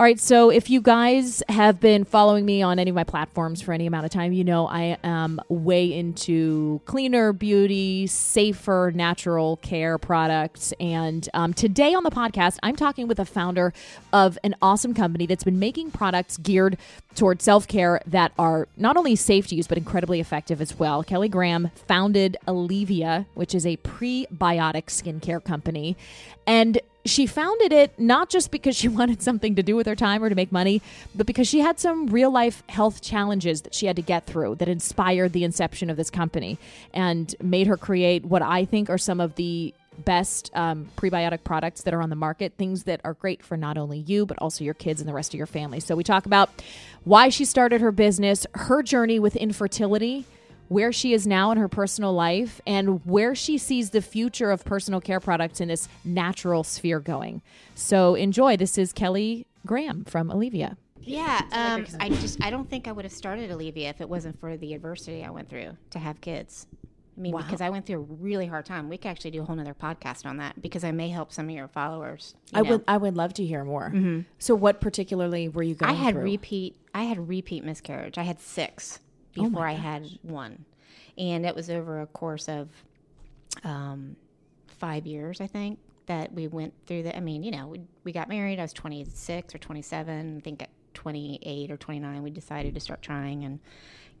All right, so if you guys have been following me on any of my platforms for any amount of time, you know I am way into cleaner beauty, safer, natural care products. And um, today on the podcast, I'm talking with a founder of an awesome company that's been making products geared toward self care that are not only safe to use, but incredibly effective as well. Kelly Graham founded Aleavia, which is a prebiotic skincare company. And she founded it not just because she wanted something to do with her time or to make money, but because she had some real life health challenges that she had to get through that inspired the inception of this company and made her create what I think are some of the best um, prebiotic products that are on the market, things that are great for not only you, but also your kids and the rest of your family. So we talk about why she started her business, her journey with infertility where she is now in her personal life and where she sees the future of personal care products in this natural sphere going. So enjoy. This is Kelly Graham from Aleavia. Yeah, um, I just I don't think I would have started Aleavia if it wasn't for the adversity I went through to have kids. I mean, wow. because I went through a really hard time. We could actually do a whole other podcast on that because I may help some of your followers. You I know. would I would love to hear more. Mm-hmm. So, what particularly were you going? I had through? repeat. I had repeat miscarriage. I had six before oh I had one and it was over a course of um, five years, I think, that we went through the. I mean, you know, we, we got married. I was 26 or 27. I think at 28 or 29, we decided to start trying and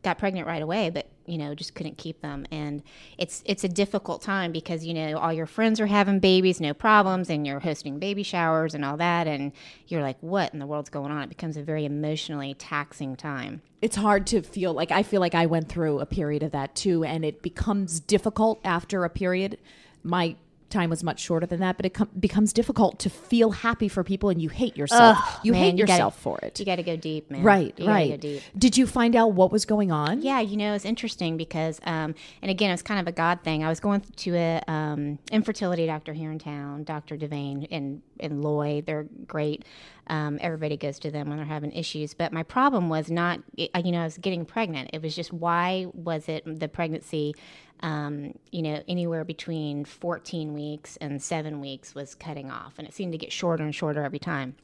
got pregnant right away, but you know, just couldn't keep them. And it's it's a difficult time because you know all your friends are having babies, no problems, and you're hosting baby showers and all that, and you're like, what in the world's going on? It becomes a very emotionally taxing time. It's hard to feel like I feel like I went through a period of that too, and it becomes difficult after a period. My time was much shorter than that, but it com- becomes difficult to feel happy for people and you hate yourself. Ugh, you man, hate you yourself gotta, for it. You got to go deep, man. Right, you right. Did you find out what was going on? Yeah, you know, it's interesting because, um, and again, it's kind of a God thing. I was going to a um, infertility doctor here in town, Dr. Devane and, and Loy. They're great. Um, everybody goes to them when they're having issues. But my problem was not, you know, I was getting pregnant. It was just why was it the pregnancy um, you know, anywhere between 14 weeks and seven weeks was cutting off, and it seemed to get shorter and shorter every time.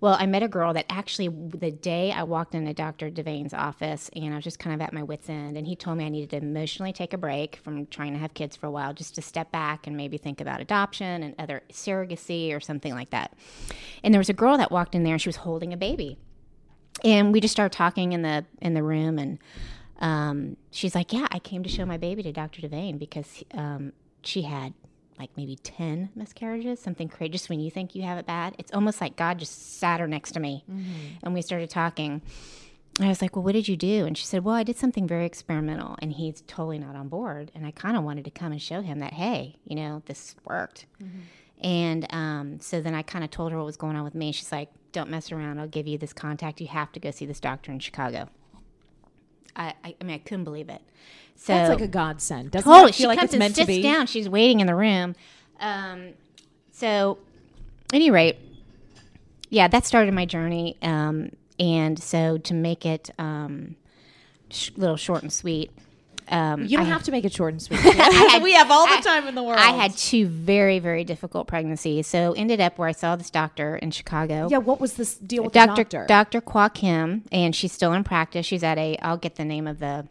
Well, I met a girl that actually, the day I walked into Dr. Devane's office, and I was just kind of at my wits' end, and he told me I needed to emotionally take a break from trying to have kids for a while, just to step back and maybe think about adoption and other surrogacy or something like that. And there was a girl that walked in there, and she was holding a baby, and we just started talking in the in the room, and um, she's like, Yeah, I came to show my baby to Dr. Devane because um, she had like maybe 10 miscarriages, something crazy. Just when you think you have it bad, it's almost like God just sat her next to me. Mm-hmm. And we started talking. I was like, Well, what did you do? And she said, Well, I did something very experimental. And he's totally not on board. And I kind of wanted to come and show him that, hey, you know, this worked. Mm-hmm. And um, so then I kind of told her what was going on with me. She's like, Don't mess around. I'll give you this contact. You have to go see this doctor in Chicago. I, I, I mean, I couldn't believe it. So that's like a godsend. Doesn't totally. feel she like comes it's meant and to sits be? down. She's waiting in the room. Um, so, any rate, yeah, that started my journey. Um, and so to make it um, sh- little short and sweet, um, you don't I have to make it short and sweet. had, we have all the time in the world. I had two very, very difficult pregnancies. So ended up where I saw this doctor in Chicago. Yeah, what was this deal with Dr. the doctor? Dr. Kwak-Kim, and she's still in practice. She's at a, I'll get the name of the,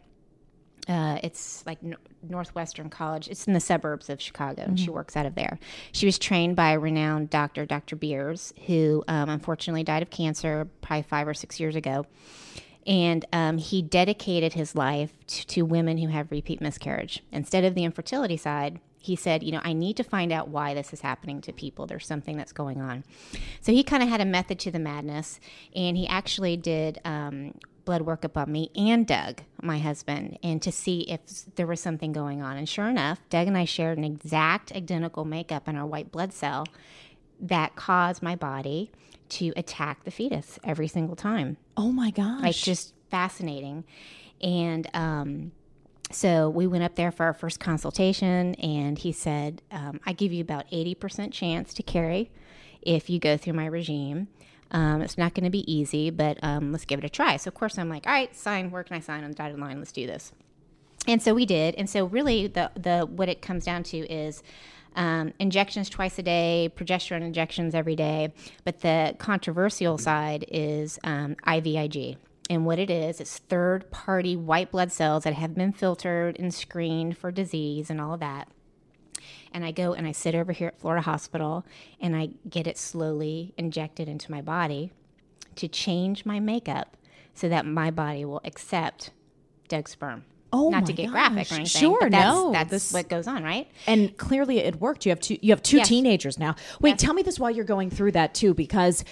uh, it's like Northwestern College. It's in the suburbs of Chicago, and mm-hmm. she works out of there. She was trained by a renowned doctor, Dr. Beers, who um, unfortunately died of cancer probably five or six years ago and um, he dedicated his life to, to women who have repeat miscarriage. Instead of the infertility side, he said, you know, I need to find out why this is happening to people. There's something that's going on. So he kind of had a method to the madness, and he actually did um, blood work on me and Doug, my husband, and to see if there was something going on. And sure enough, Doug and I shared an exact identical makeup in our white blood cell that caused my body to attack the fetus every single time. Oh my gosh. Like just fascinating. And um, so we went up there for our first consultation, and he said, um, I give you about 80% chance to carry if you go through my regime. Um, it's not going to be easy, but um, let's give it a try. So, of course, I'm like, all right, sign, where can I sign on the dotted line? Let's do this. And so we did. And so, really, the, the what it comes down to is Um, injections twice a day, progesterone injections every day. But the controversial side is um, IVIG. And what it is, it's third party white blood cells that have been filtered and screened for disease and all of that. And I go and I sit over here at Florida Hospital and I get it slowly injected into my body to change my makeup so that my body will accept Doug's sperm. Oh Not to get gosh. graphic or anything. Sure, but that's, no, That's this- what goes on, right? And clearly it worked. You have two you have two Yes. teenagers now. Wait, Yes. tell me this while you're going through that too because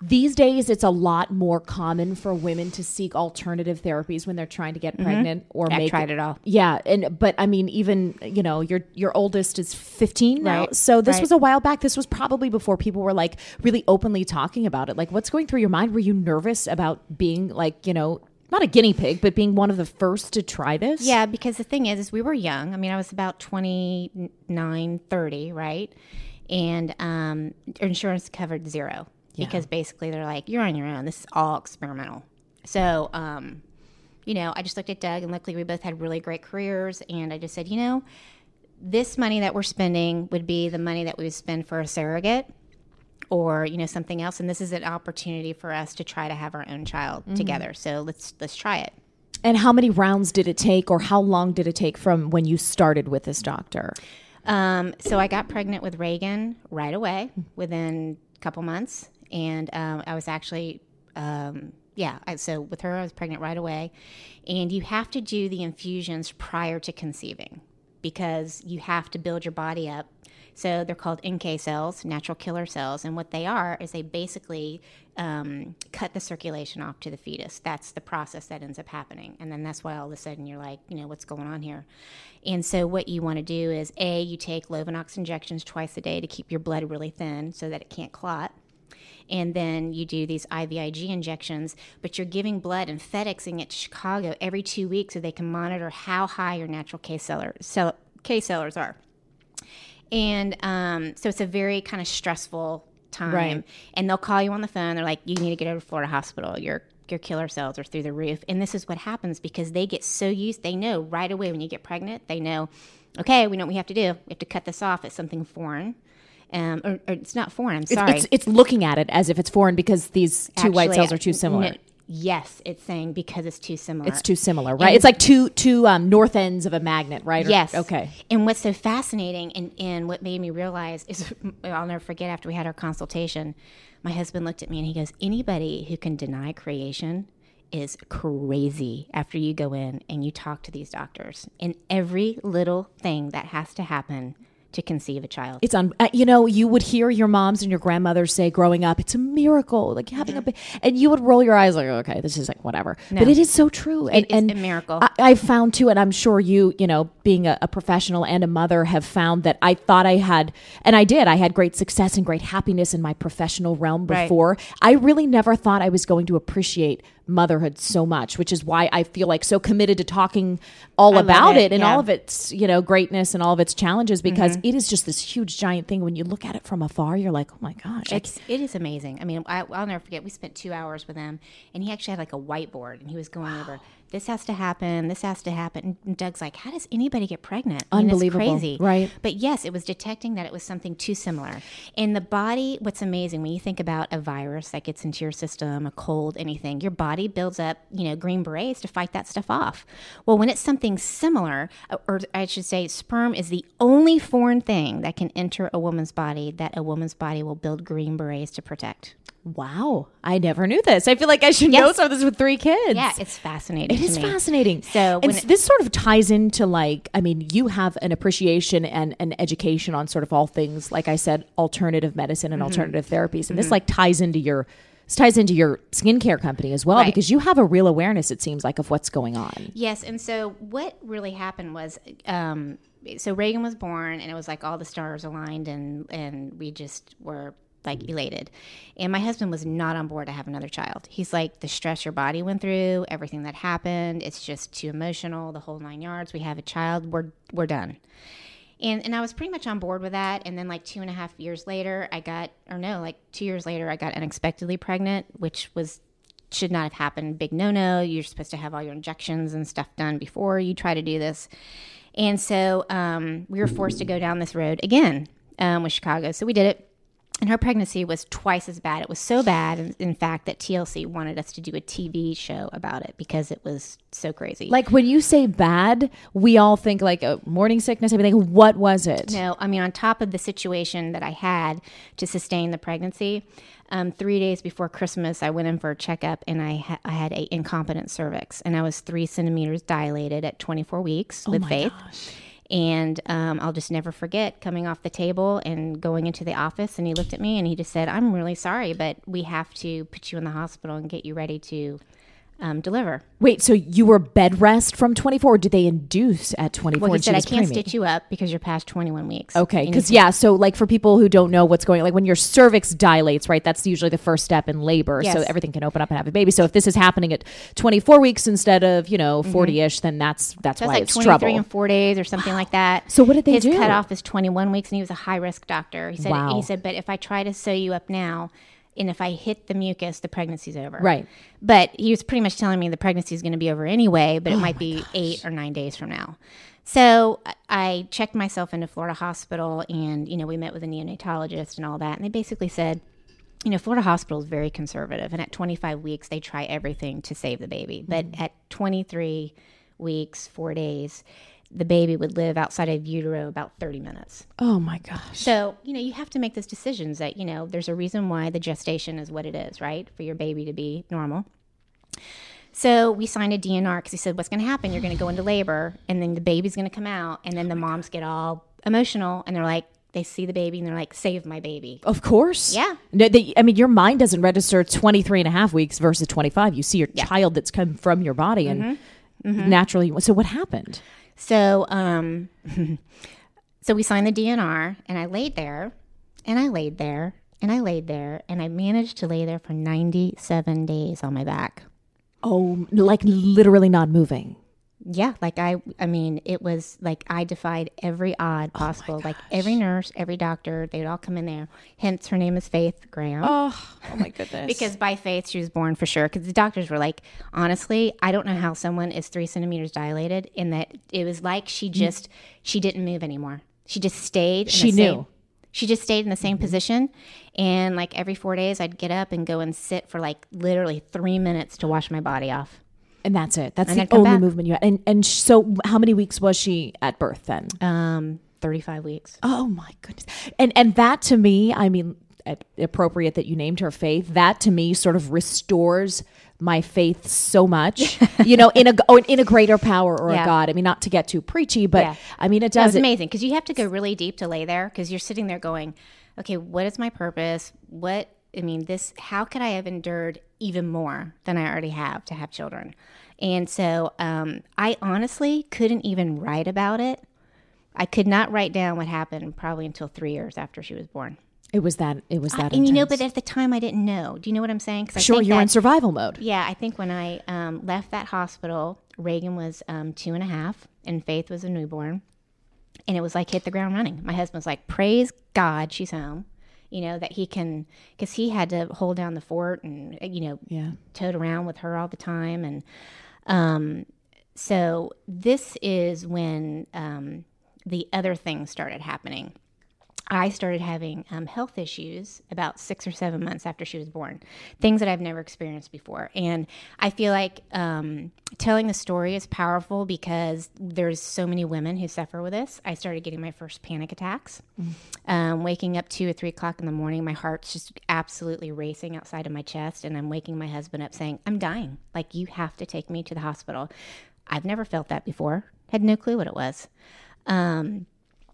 these days it's a lot more common for women to seek alternative therapies when they're trying to get pregnant or Mm-hmm. I've make tried it all. Yeah, and but I mean even, you know, your your oldest is 15 now. Right, So this right. was a while back. This was probably before people were like really openly talking about it. Like what's going through your mind? Were you nervous about being like, you know, not a guinea pig, but being one of the first to try this? Yeah, because the thing is, is we were young. I mean, I was about 29, 30, right? And um, insurance covered zero because basically they're like, you're on your own. This is all experimental. So, um, you know, I just looked at Doug, and luckily we both had really great careers. And I just said, you know, this money that we're spending would be the money that we would spend for a surrogate or you know something else and this is an opportunity for us to try to have our own child together so let's let's try it And how many rounds did it take, or how long did it take from when you started with this doctor? Um, so I got pregnant with Reagan right away within a couple months. And um, I was actually, um, yeah, I, so with her, I was pregnant right away. And you have to do the infusions prior to conceiving because you have to build your body up. So they're called NK cells, natural killer cells. And what they are is they basically um, cut the circulation off to the fetus. That's the process that ends up happening. And then that's why all of a sudden you're like, you know, what's going on here? And so what you want to do is A, you take Lovenox injections twice a day to keep your blood really thin so that it can't clot and then you do these IVIG injections, but you're giving blood and FedExing it to Chicago every two weeks so they can monitor how high your natural K cellar, cell, K sellers are. And um, so it's a very kind of stressful time. Right. And they'll call you on the phone. They're like, you need to get over to Florida Hospital. Your your killer cells are through the roof. And this is what happens because they get so used. They know right away when you get pregnant. They know, okay, we know what we have to do. We have to cut this off. It's something foreign. Um, or, or it's not foreign. I'm It's, sorry. it's it's looking at it as if it's foreign because these two white cells are too similar. no, yes, it's saying because it's too similar. It's too similar, right? It's like two two um, north ends of a magnet, right? Or- Yes. okay. And what's so fascinating and, and what made me realize is I'll never forget after we had our consultation, my husband looked at me and he goes, Anybody who can deny creation is crazy after you go in and you talk to these doctors. And every little thing that has to happen to conceive a child. It's on. Uh, you know, you would hear your moms and your grandmothers say growing up, "It's a miracle," like having a, ba-, and you would roll your eyes like, "Okay, this is like whatever." But it is so true, and, It is and a miracle. I, I've found too, and I'm sure you, you know, being a, a professional and a mother, have found that I thought I had, and I did. I had great success and great happiness in my professional realm Right. before. I really never thought I was going to appreciate motherhood so much, which is why I feel like so committed to talking all love about it, it, and yeah. all of its, you know, greatness and all of its challenges because Mm-hmm. it is just this huge giant thing. When you look at it from afar, you're like, oh my gosh, It's it is amazing. I mean, I, I'll never forget. We spent two hours with him, and he actually had like a whiteboard, and he was going over this has to happen, this has to happen. And Doug's like, "How does anybody get pregnant? I mean, it's Unbelievable, crazy, right? But yes, it was detecting that it was something too similar. In the body, what's amazing when you think about a virus that gets into your system, a cold, anything, your body builds up, you know, green berets to fight that stuff off. Well, when it's something similar, or I should say, sperm is the only foreign thing that can enter a woman's body that a woman's body will build green berets to protect. Wow, I never knew this. I feel like I should know Yes. some of this with three kids. Yeah, it's fascinating. It is me. fascinating. So when it- this sort of ties into like, I mean, you have an appreciation and an education on sort of all things, like I said, alternative medicine Mm-hmm. and alternative therapies, and this like ties into your this ties into your skincare company as well Right. because you have a real awareness, it seems like, of what's going on. Yes, and so what really happened was, um, so Reagan was born, and it was like all the stars aligned, and and we just were like elated. And my husband was not on board to have another child. He's like, the stress your body went through, everything that happened, it's just too emotional, the whole nine yards. We have a child, we're we're done. And, and I was pretty much on board with that. And then, like, two and a half years later, I got, or no, like two years later, I got unexpectedly pregnant, which was should not have happened. Big no no. You're supposed to have all your injections and stuff done before you try to do this. And so um, we were forced to go down this road again um, with Chicago. So we did it. And her pregnancy was twice as bad. It was so bad, in, fact, that TLC wanted us to do a TV show about it because it was so crazy. Like when you say bad, we all think like a morning sickness. I mean, like What was it? No, I mean, on top of the situation that I had to sustain the pregnancy, um, three days before Christmas, I went in for a checkup and I, ha- I had a incompetent cervix and I was three centimeters dilated at 24 weeks oh with Faith. And um, I'll just never forget coming off the table and going into the office. And he looked at me and he just said, I'm really sorry, but we have to put you in the hospital and get you ready to um, deliver. Wait, so you were bed rest from 24 did they induce at 24? Well, he said, I can't preemie? stitch you up because you're past 21 weeks. Okay, because yeah, so like for people who don't know what's going, like when your cervix dilates, right? That's usually the first step in labor, so everything can open up and have a baby. So if this is happening at 24 weeks instead of you know 40 ish, then that's that's So why it's like it's 23 trouble. and four days or something like that. So what did they His do? cutoff is 21 weeks, and he was a high risk doctor. He said, Wow. he said, but if I try to sew you up now, and if I hit the mucus, the pregnancy's over. Right. But he was pretty much telling me the pregnancy is going to be over anyway, Oh but it oh might be eight or nine days from now. So I- I checked myself into Florida Hospital, and you know we met with a neonatologist and all that, and they basically said, you know, Florida Hospital is very conservative, and at 25 weeks they try everything to save the baby, but mm-hmm. at 23 weeks, four days, the baby would live outside of utero about 30 minutes. oh my gosh. So, you know, you have to make those decisions that, you know, there's a reason why the gestation is what it is, right? For your baby to be normal. So we signed a DNR because he said, what's going to happen? You're going to go into labor and then the baby's going to come out. And then the moms get all emotional and they're like, they see the baby and they're like, save my baby. Of course. Yeah. No, they, I mean, your mind doesn't register 23 and a half weeks versus 25. You see your child that's come from your body and Mm-hmm. naturally. So what happened? So, um, so we signed the DNR, and I laid there, and I laid there, and I laid there, and I managed to lay there for 97 days on my back. Oh, like literally not moving. Yeah, like I, I mean, it was like I defied every odd oh possible. like every nurse, every doctor, they'd all come in there. Hence, her name is Faith Graham. Oh, oh my goodness. Because by faith, she was born for sure. Because the doctors were like, honestly, I don't know how someone is three centimeters dilated. In that it was like she mm. just she didn't move anymore. She just stayed. In She the knew. Same, she just stayed in the same mm-hmm. position, and like every four days, I'd get up and go and sit for like literally three minutes to wash my body off. And that's it. That's And the only back. movement you had. And and so, how many weeks was she at birth then? Um, thirty-five weeks. Oh my goodness. And and that to me, I mean, appropriate that you named her faith. That to me sort of restores my faith so much. you know, in a or in a greater power or a God. I mean, not to get too preachy, but Yeah. I mean, it does. was It, amazing because you have to go really deep to lay there because you're sitting there going, okay, what is my purpose? What, I mean, this, how could I have endured even more than I already have to have children? And so um, I honestly couldn't even write about it. I could not write down what happened probably until three years after she was born. it was that. It was that. and you know, but at the time I didn't know. Do you know what I'm saying? Sure, you're in survival mode. yeah, I think when I um, left that hospital, Reagan was um, two and a half, and Faith was a newborn, and it was like hit the ground running. My husband was like, "Praise God, she's home," you know that he can, because he had to hold down the fort and uh, you know Yeah. tote around with her all the time, and um, so this is when um, the other things started happening. I started having um, health issues about six or seven months after she was born, things that I've never experienced before. And I feel like um, telling the story is powerful because there's so many women who suffer with this. I started getting my first panic attacks, um, waking up two or three o'clock in the morning, my heart's just absolutely racing outside of my chest, and I'm waking my husband up saying, "I'm dying. Like you have to take me to the hospital." I've never felt that before. Had no clue what it was. Um,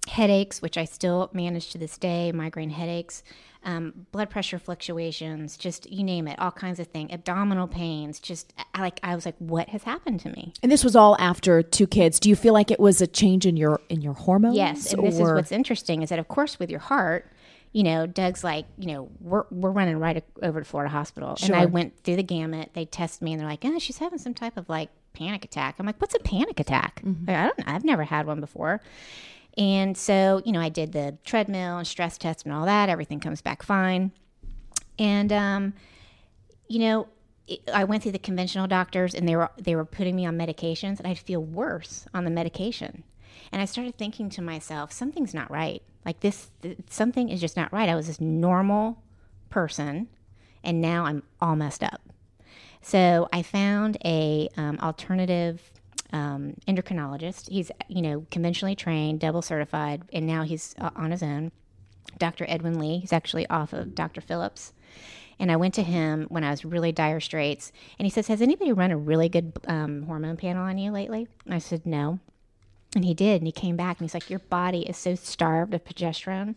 headaches, which I still manage to this day, migraine headaches, um, blood pressure fluctuations, just you name it, all kinds of things, abdominal pains. Just I, like I was like, what has happened to me? And this was all after two kids. Do you feel like it was a change in your in your hormones? Yes, and this is what's interesting is that of course with your heart. You know, Doug's like, you know, we're, we're running right over to Florida Hospital. And I went through the gamut. They test me and they're like, oh, she's having some type of like panic attack. I'm like, what's a panic attack? Like, I don't I've never had one before. And so, you know, I did the treadmill and stress test and all that. Everything comes back fine. And, um, you know, I went through the conventional doctors and they were they were putting me on medications and I'd feel worse on the medication. And I started thinking to myself, something's not right. Like this, th- something is just not right. I was this normal person, and now I'm all messed up. So I found a um, alternative um, endocrinologist. He's you know conventionally trained, double certified, and now he's uh, on his own. Dr. Edwin Lee. He's actually off of Dr. Phillips. And I went to him when I was really dire straits, and he says, "Has anybody run a really good um, hormone panel on you lately?" And I said, "No." And he did, and he came back, and he's like, "Your body is so starved of progesterone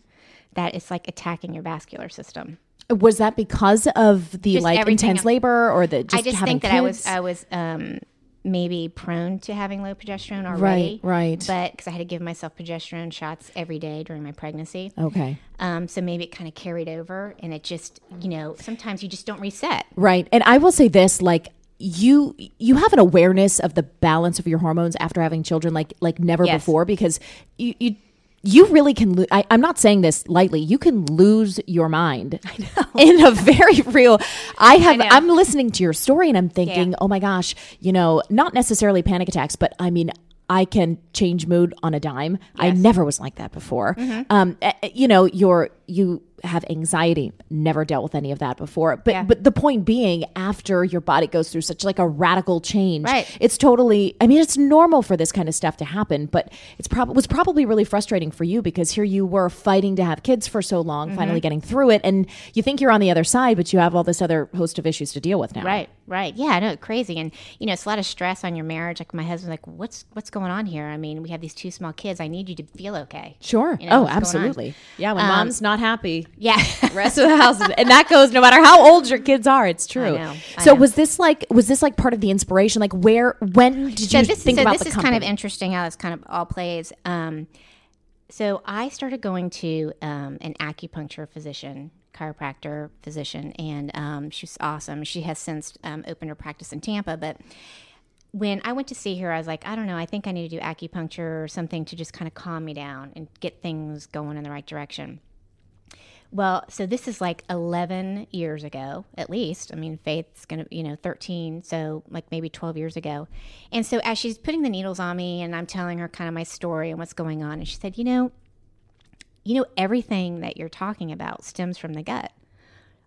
that it's like attacking your vascular system." Was that because of the Just like intense labor, or the just I just think that I was? I was um, maybe prone to having low progesterone already. Right, right. But because I had to give myself progesterone shots every day during my pregnancy. okay. Um, so maybe it kind of carried over, and it just you know sometimes you just don't reset. Right. And I will say this like you you have an awareness of the balance of your hormones after having children like like never Yes. before because you you you really can lo- I, i'm not saying this lightly you can lose your mind in a very real i have know. i'm listening to your story and i'm thinking Yeah. oh my gosh you know not necessarily panic attacks but i mean I can change mood on a dime. I Yes. Mm-hmm. never was like that before. Um, eh, eh, you know, you're you have anxiety. Never dealt with any of that before. But Yeah. but the point being, after your body goes through such like a radical change, Right. it's totally. I mean, it's normal for this kind of stuff to happen, but it's probably was probably really frustrating for you because here you were fighting to have kids for so long, Mm-hmm. finally getting through it, and you think you're on the other side, but you have all this other host of issues to deal with now. Right, right. Yeah, I know, crazy. And you know, it's a lot of stress on your marriage. Like my husband's like, What's what's going on here? I mean, we have these two small kids. I need you to feel okay. Sure. You know, oh, what's going on? absolutely. Yeah. When Um, mom's not happy, Yeah. rest of the house is, and that goes no matter how old your kids are it's true know, I so know. was this like was this like part of the inspiration like where when did so you this, think so about this is company kind of interesting how this kind of all plays. Um, so I started going to um, an acupuncture physician, chiropractor physician, and um, she's awesome. She has since um, opened her practice in Tampa, but when I went to see her, I was like, I don't know, I think I need to do acupuncture or something to just kind of calm me down and get things going in the right direction. Well, so this is like 11 years ago, at least. I mean, Faith's going to, you know, 13, so like maybe 12 years ago. And so as she's putting the needles on me and I'm telling her kind of my story and what's going on, and she said, you know, you know, everything that you're talking about stems from the gut.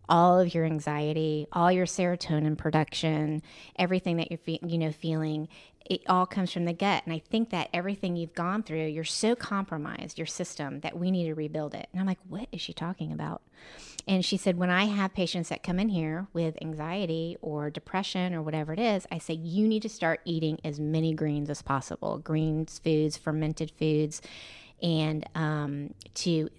All of your anxiety, all your serotonin production, everything that you're, fe- you know, feeling, it all comes from the gut. And I think that everything you've gone through, you're so compromised, your system, that we need to rebuild it. And I'm like, what is she talking about? And she said, when I have patients that come in here with anxiety or depression or whatever it is, I say, you need to start eating as many greens as possible greens, foods, fermented foods, and um, to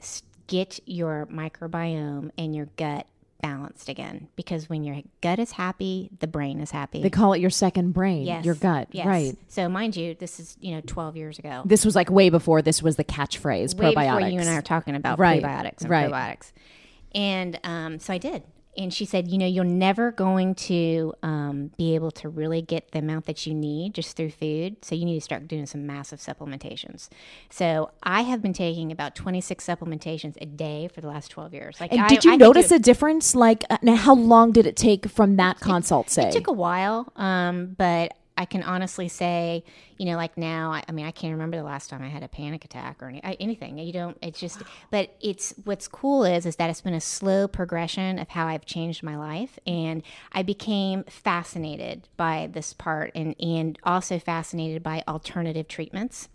get your microbiome and your gut balanced again. Because when your gut is happy, the brain is happy. they call it your second brain yes. your gut Yes. right So, mind you, this is, you know, 12 years ago. this was like way before this was the catchphrase way probiotics before you and I are talking about Right, prebiotics and right. probiotics. And um, so I did. And she said, you know, you're never going to um, be able to really get the amount that you need just through food. So you need to start doing some massive supplementations. So I have been taking about 26 supplementations a day for the last 12 years. Like, and I, did you I notice it- a difference like uh, now how long did it take from that consult say It took a while, um, but I can honestly say, you know, like now, I, I mean, I can't remember the last time I had a panic attack or any, I, anything. You don't. It's just, but it's what's cool is is that it's been a slow progression of how I've changed my life, and I became fascinated by this part, and and also fascinated by alternative treatments.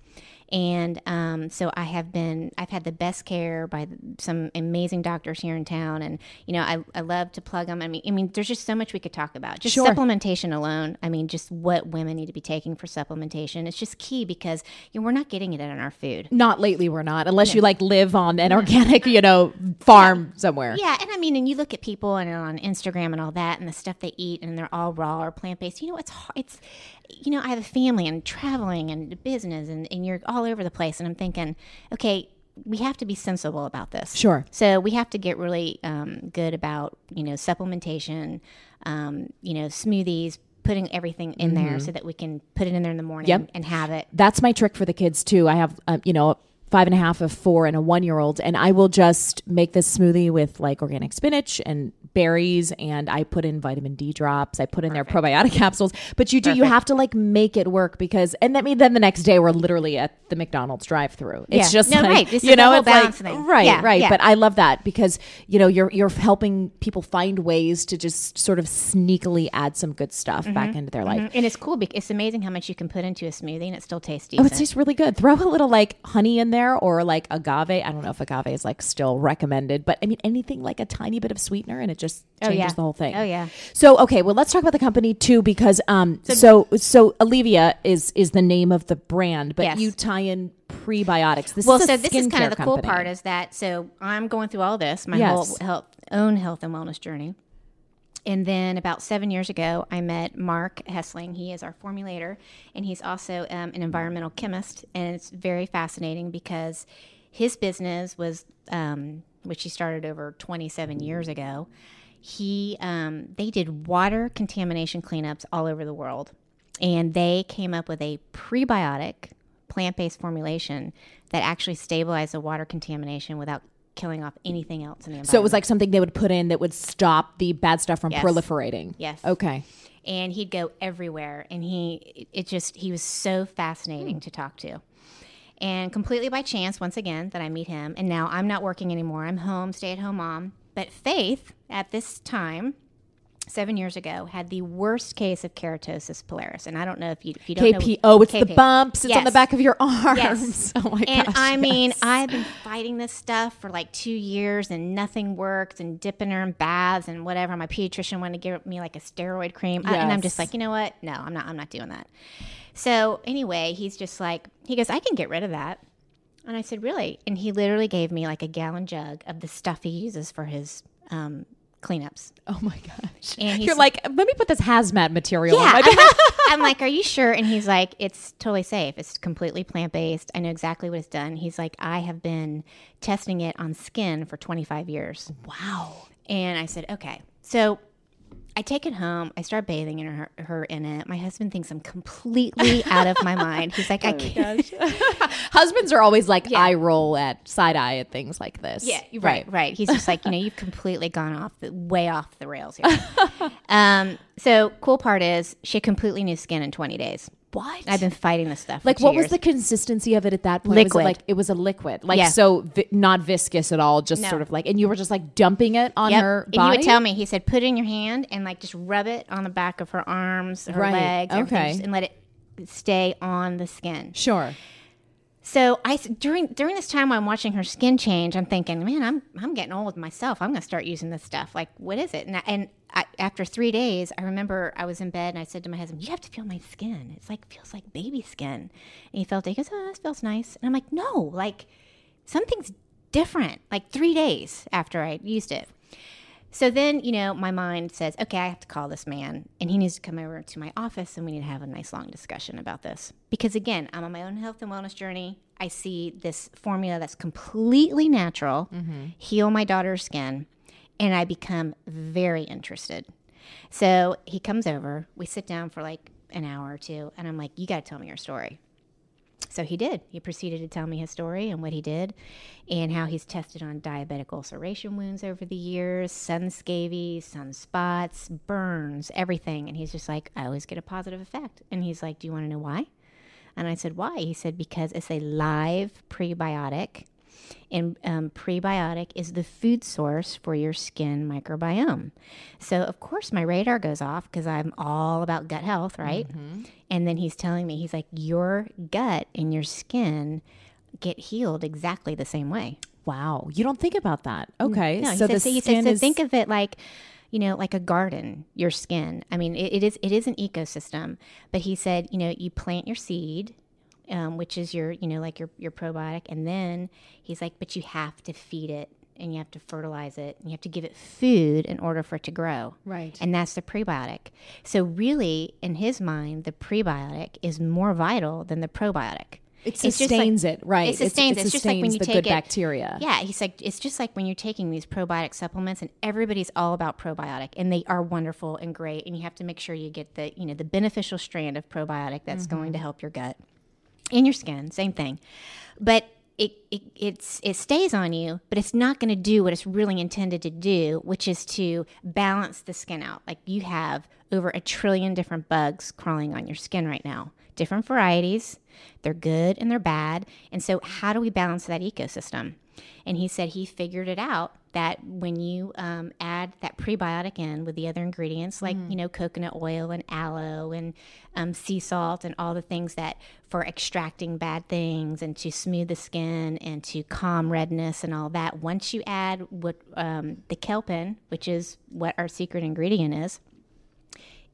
And um, so I have been, I've had the best care by some amazing doctors here in town. And, you know, I, I love to plug them. I mean, I mean, there's just so much we could talk about. Just Sure. supplementation alone. I mean, just what women need to be taking for supplementation. It's just key because you know, we're not getting it in our food. not lately we're not unless you like live on an organic you know farm somewhere Yeah, and I mean, and you look at people and on Instagram and all that, and the stuff they eat, and they're all raw or plant based. You know, it's hard. It's, you know, I have a family and traveling and business, and, and you're all over the place, and I'm thinking, okay, we have to be sensible about this. Sure. So we have to get really um, good about you know supplementation, um, you know, smoothies. Putting everything in there so that we can put it in there in the morning Yep. and have it. that's my trick for the kids too. I have, um, you know, five and a half, a four, and a one year old, and I will just make this smoothie with like organic spinach and berries, and I put in vitamin D drops. I put in their probiotic capsules. But you do, you have to like make it work because, and that mean then the next day we're literally at the McDonald's drive through. It's Yeah. just No, like, right. This you know, it's like thing. right, Yeah, right. yeah. But I love that because you know you're you're helping people find ways to just sort of sneakily add some good stuff Mm-hmm. back into their life. And it's cool. Because it's amazing how much you can put into a smoothie and it still tastes Oh, decent. it tastes really good. Throw a little like honey in there or like agave. I don't know if agave is like still recommended, but I mean anything like a tiny bit of sweetener and it just Oh, changes yeah. the whole thing. Oh, yeah. So okay, well let's talk about the company too because um so so, Aleavia is is the name of the brand, but Yes. you tie in prebiotics. This well, so this is kind of the cool part is that so I'm going through all this, my Yes. whole health, own health and wellness journey. And then about seven years ago, I met Mark Hessling. He is our formulator, and he's also um, an environmental chemist. And it's very fascinating because his business was, um, which he started over 27 years ago. He um, they did water contamination cleanups all over the world, and they came up with a prebiotic plant-based formulation that actually stabilized the water contamination without killing off anything else in the environment. So it was like something they would put in that would stop the bad stuff from Yes. proliferating. Yes. Okay. and he'd go everywhere and he it just he was so fascinating hmm. to talk to and completely by chance once again that i meet him and now i'm not working anymore i'm home stay at home mom but faith at this time seven years ago had the worst case of keratosis pilaris and i don't know if you if you don't know Oh, it's the bumps. It's on the back of your arms. Yes. Oh my and gosh. I mean. I've been fighting this stuff for like two years and nothing works, and dipping her in baths and whatever. My pediatrician wanted to give me like a steroid cream. I- and I'm just like, you know what? No, I'm not, I'm not doing that. So anyway, he's just like, he goes, I can get rid of that. And I said, really? And he literally gave me like a gallon jug of the stuff he uses for his um, cleanups. Oh my gosh. And You're he's- like, let me put this hazmat material on Yeah, my I'm like, I'm like, are you sure? And he's like, it's totally safe. It's completely plant based. I know exactly what it's done. He's like, I have been testing it on skin for 25 years. Wow. And I said, okay. So I take it home. I start bathing in her, her in it. My husband thinks I'm completely out of my mind. He's like, I can't. Husbands are always like Yeah. eye roll at side eye at things like this. Yeah, you're right, right. He's just like, you know, you've completely gone off the way off the rails here. um, so cool part is she had completely new skin in 20 days. What? I've been fighting this stuff. Like what was the consistency of it at that point? Was it Liquid. like it was a liquid, like Yeah. so vi- not viscous at all, just No. sort of like, and you were just like dumping it on Yep. her and body. he would tell me, he said, put it in your hand and like just rub it on the back of her arms, her Right. legs, Okay. just- and let it stay on the skin. Sure. So I during during this time I'm watching her skin change, I'm thinking, man, I'm I'm getting old myself. I'm gonna start using this stuff. Like, what is it? And I, and I, after three days, I remember I was in bed and I said to my husband, "You have to feel my skin. It's like feels like baby skin." And he felt it. He goes, "Oh, this feels nice." And I'm like, "No, like something's different." Like three days after I used it. So then, you know, my mind says, okay, I have to call this man and he needs to come over to my office and we need to have a nice long discussion about this. Because again, I'm on my own health and wellness journey. I see this formula that's completely natural mm-hmm. heal my daughter's skin, and I become very interested. So he comes over, we sit down for like an hour or two, and I'm like, you got to tell me your story. So he did. He proceeded to tell me his story and what he did, and how he's tested on diabetic ulceration wounds over the years, sun scabies, sunspots, burns, everything. And he's just like, I always get a positive effect. And he's like, Do you want to know why? And I said, Why? He said, Because it's a live prebiotic. And um, prebiotic is the food source for your skin microbiome. So, of course, my radar goes off because I'm all about gut health, right? And then he's telling me, he's like, Your gut and your skin get healed exactly the same way. Wow. You don't think about that. Okay. No, he so said, the so he skin said, so is think of it like, you know, like a garden, your skin. I mean, it, it is it is an ecosystem. But he said, you know, you plant your seed, um, which is your, you know, like your your probiotic, and then he's like, but you have to feed it and you have to fertilize it and you have to give it food in order for it to grow. Right. And that's the prebiotic. So really, in his mind, the prebiotic is more vital than the probiotic. it It's just like- sustains it, right? It sustains it. It's just like when you the take good it- bacteria. Yeah, he's like, it's just like when you're taking these probiotic supplements, and everybody's all about probiotic, and they are wonderful and great, and you have to make sure you get the, you know, the beneficial strand of probiotic that's going to help your gut and your skin. Same thing, but it, it it's it stays on you, but it's not going to do what it's really intended to do, which is to balance the skin out. Like you have over a trillion different bugs crawling on your skin right now, different varieties. They're good and they're bad. And so, how do we balance that ecosystem? And he said he figured it out that when you um, add that prebiotic in with the other ingredients, like, mm. you know, coconut oil and aloe and um, sea salt and all the things that for extracting bad things and to smooth the skin and to calm redness and all that, once you add what um, the kelpin, which is what our secret ingredient is,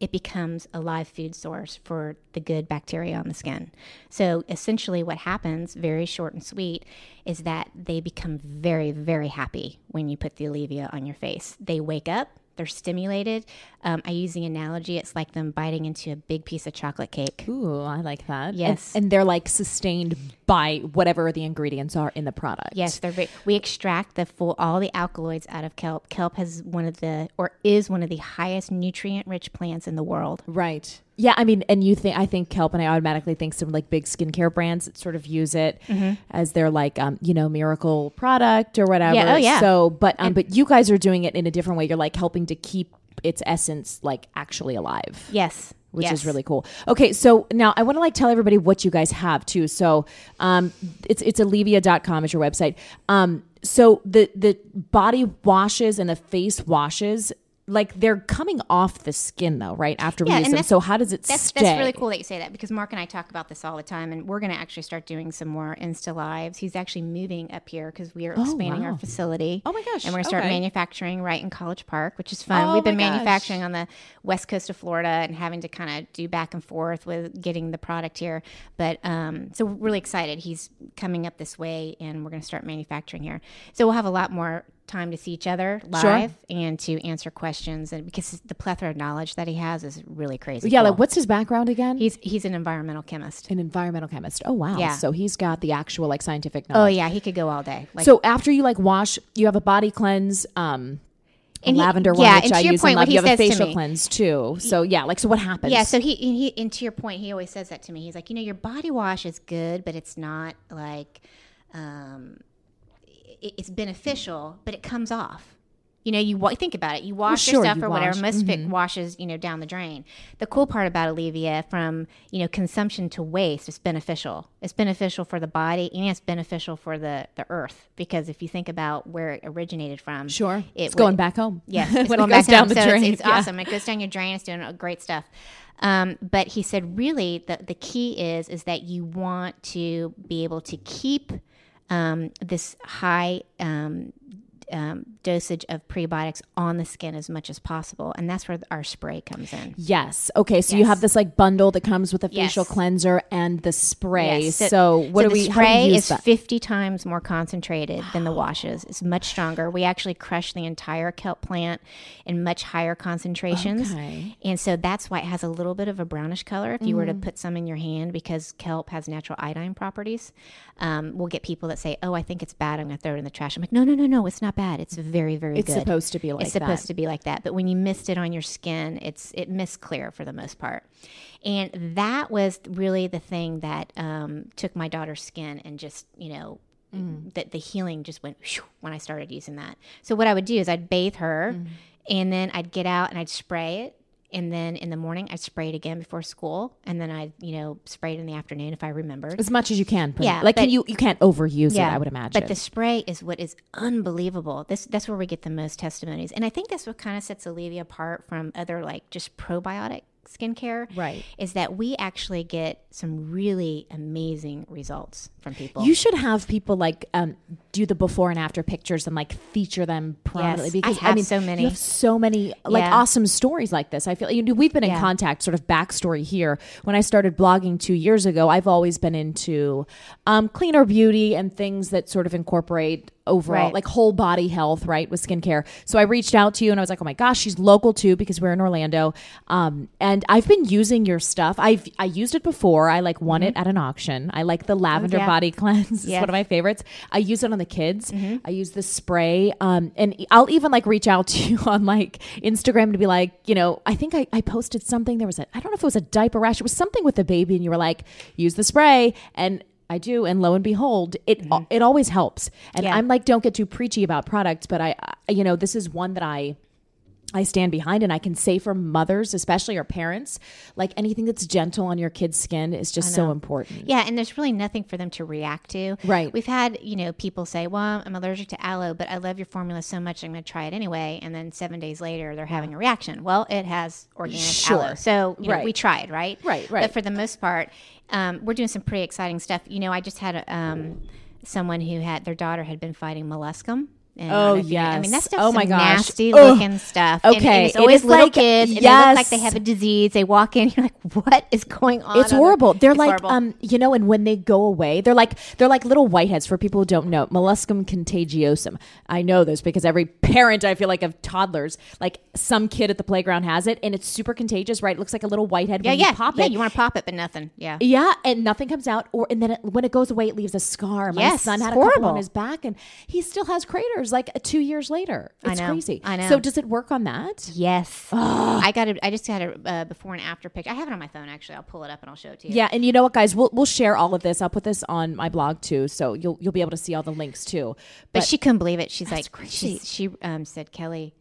it becomes a live food source for the good bacteria on the skin. So essentially, what happens, very short and sweet, is that they become very, very happy when you put the Aleavia on your face. They wake up, they're stimulated. Um, I use the analogy; it's like them biting into a big piece of chocolate cake. Ooh, I like that. Yes, and, and they're like sustained by whatever the ingredients are in the product. Yes, they're. Very, we extract the full all the alkaloids out of kelp. Kelp has one of the or is one of the highest nutrient-rich plants in the world. Right. Yeah, I mean, and you think I think kelp, and I automatically think some like big skincare brands that sort of use it mm-hmm. as their like um, you know miracle product or whatever. Yeah, oh yeah. So, but um, but you guys are doing it in a different way. You're like helping to keep its essence like actually alive. Yes. Which yes. is really cool. Okay, so now I want to like tell everybody what you guys have too. So um, it's it's aleavia.com is your website. Um, so the the body washes and the face washes like they're coming off the skin though, right? After yeah, we use them. So how does it that's, stay? That's really cool that you say that because Mark and I talk about this all the time, and we're going to actually start doing some more Insta lives. He's actually moving up here because we are oh, expanding wow. our facility. Oh my gosh! And we're going to start okay. manufacturing right in College Park, which is fun. Oh We've been manufacturing gosh. on the west coast of Florida and having to kind of do back and forth with getting the product here. But um, so we're really excited. He's coming up this way, and we're going to start manufacturing here. So we'll have a lot more time to see each other live sure. and to answer questions and because the plethora of knowledge that he has is really crazy yeah cool. like what's his background again he's he's an environmental chemist an environmental chemist oh wow yeah so he's got the actual like scientific knowledge oh yeah he could go all day like, so after you like wash you have a body cleanse um and lavender he, one, yeah, which I use point, and love. You have a facial cleanse too. So yeah, like so, what happens? Yeah, so he, he and to your point, he always says that to me. He's like, you know, your body wash is good, but it's not like, um, it's beneficial, but it comes off. You know, you think about it. You wash well, sure, your stuff you or wash. whatever. Most mm-hmm. washes, you know, down the drain. The cool part about Aleavia, from you know consumption to waste, it's beneficial. It's beneficial for the body and it's beneficial for the the earth because if you think about where it originated from, sure, it it's going back home. Yes, it's when going it goes down home. the so drain. It's, it's yeah. awesome. It goes down your drain. It's doing great stuff. Um, but he said, really, the the key is is that you want to be able to keep um, this high um, um, dosage of prebiotics on the skin as much as possible, and that's where our spray comes in. Yes. Okay. So yes. you have this like bundle that comes with a facial yes. cleanser and the spray. Yes. So, so what so do we? Spray do is that? fifty times more concentrated wow. than the washes. It's much stronger. We actually crush the entire kelp plant in much higher concentrations, okay. and so that's why it has a little bit of a brownish color. If you mm. were to mm. put some in your hand, because kelp has natural iodine properties, um, we'll get people that say, "Oh, I think it's bad. I'm going to throw it in the trash." I'm like, "No, no, no, no. It's not bad. It's very, very it's good. It's supposed to be like It's supposed to be like that. But when you mist it on your skin, it's it mists clear for the most part. And that was really the thing that um, took my daughter's skin and just, you know, mm. that the healing just went when I started using that. So what I would do is I'd bathe her mm. and then I'd get out and I'd spray it and then in the morning I spray it again before school, and then I you know spray it in the afternoon if I remembered as much as you can. Yeah, like but, you you can't overuse yeah, it. I would imagine. But the spray is what is unbelievable. This that's where we get the most testimonies, and I think that's what kind of sets Aleavia apart from other like just probiotic skincare right. is that we actually get some really amazing results from people. You should have people like um, do the before and after pictures and like feature them prominently yes, because I, I, mean so many. you have so many like yeah. awesome stories like this. I feel you know, we've been in yeah. contact sort of backstory here. When i started blogging two years ago i've always been into um, cleaner beauty and things that sort of incorporate overall, right. like whole body health, right, with skincare. So I reached out to you and I was like, oh my gosh, she's local too because we're in Orlando. Um, and I've been using your stuff. I've I used it before. I like won mm-hmm. it at an auction. I like the lavender oh, yeah. body cleanse. It's one of my favorites. I use it on the kids. Mm-hmm. I use the spray. Um, and I'll even like reach out to you on like Instagram to be like, you know, I think I, I posted something. There was a I don't know if it was a diaper rash. It was something with the baby, and you were like, use the spray and I do, and lo and behold, it mm-hmm. it always helps. And Yeah. I'm like, don't get too preachy about products, but I, I, you know, this is one that I I stand behind, and I can say for mothers, especially or parents, like anything that's gentle on your kid's skin is just so important. Yeah, and there's really nothing for them to react to. Right. We've had, you know, people say, "Well, I'm allergic to aloe, but I love your formula so much, I'm going to try it anyway." And then seven days later, they're having a reaction. Well, it has organic Sure. aloe, so you know, Right. we tried, right? Right, right. But for the most part, um, we're doing some pretty exciting stuff. You know, I just had a, um, someone who had their daughter had been fighting molluscum. And Oh, don't know if you know- I mean, that yes. stuff's Oh, my some gosh. nasty Ugh. looking stuff. And- and, Okay, it's always is little like- kids, and they look like they have a disease. They walk in, you're like, what is going on? It's horrible. They're It's like, horrible. um, you know, and when they go away, they're like they're like little whiteheads. For people who don't know, molluscum contagiosum. I know this because every parent I feel like of toddlers, like some kid at the playground has it, and it's super contagious. Right? It looks like a little whitehead yeah, when yeah, you pop yeah. it. You want to pop it, but nothing. Yeah. Yeah, and nothing comes out, or and then it, when it goes away, it leaves a scar. My Yes, son had a couple on his back, and he still has craters like uh, two years later. It's know, crazy. I know. So does it work on that? Yes. I got it. I just got a uh, before and after picture. I have it on my phone actually. I'll pull it up and I'll show it to you. Yeah, and you know what, guys, we'll we'll share all of this. I'll put this on my blog too, so you'll you'll be able to see all the links too. But, she couldn't believe it. She's like, crazy. she's, she um, said, Kelly,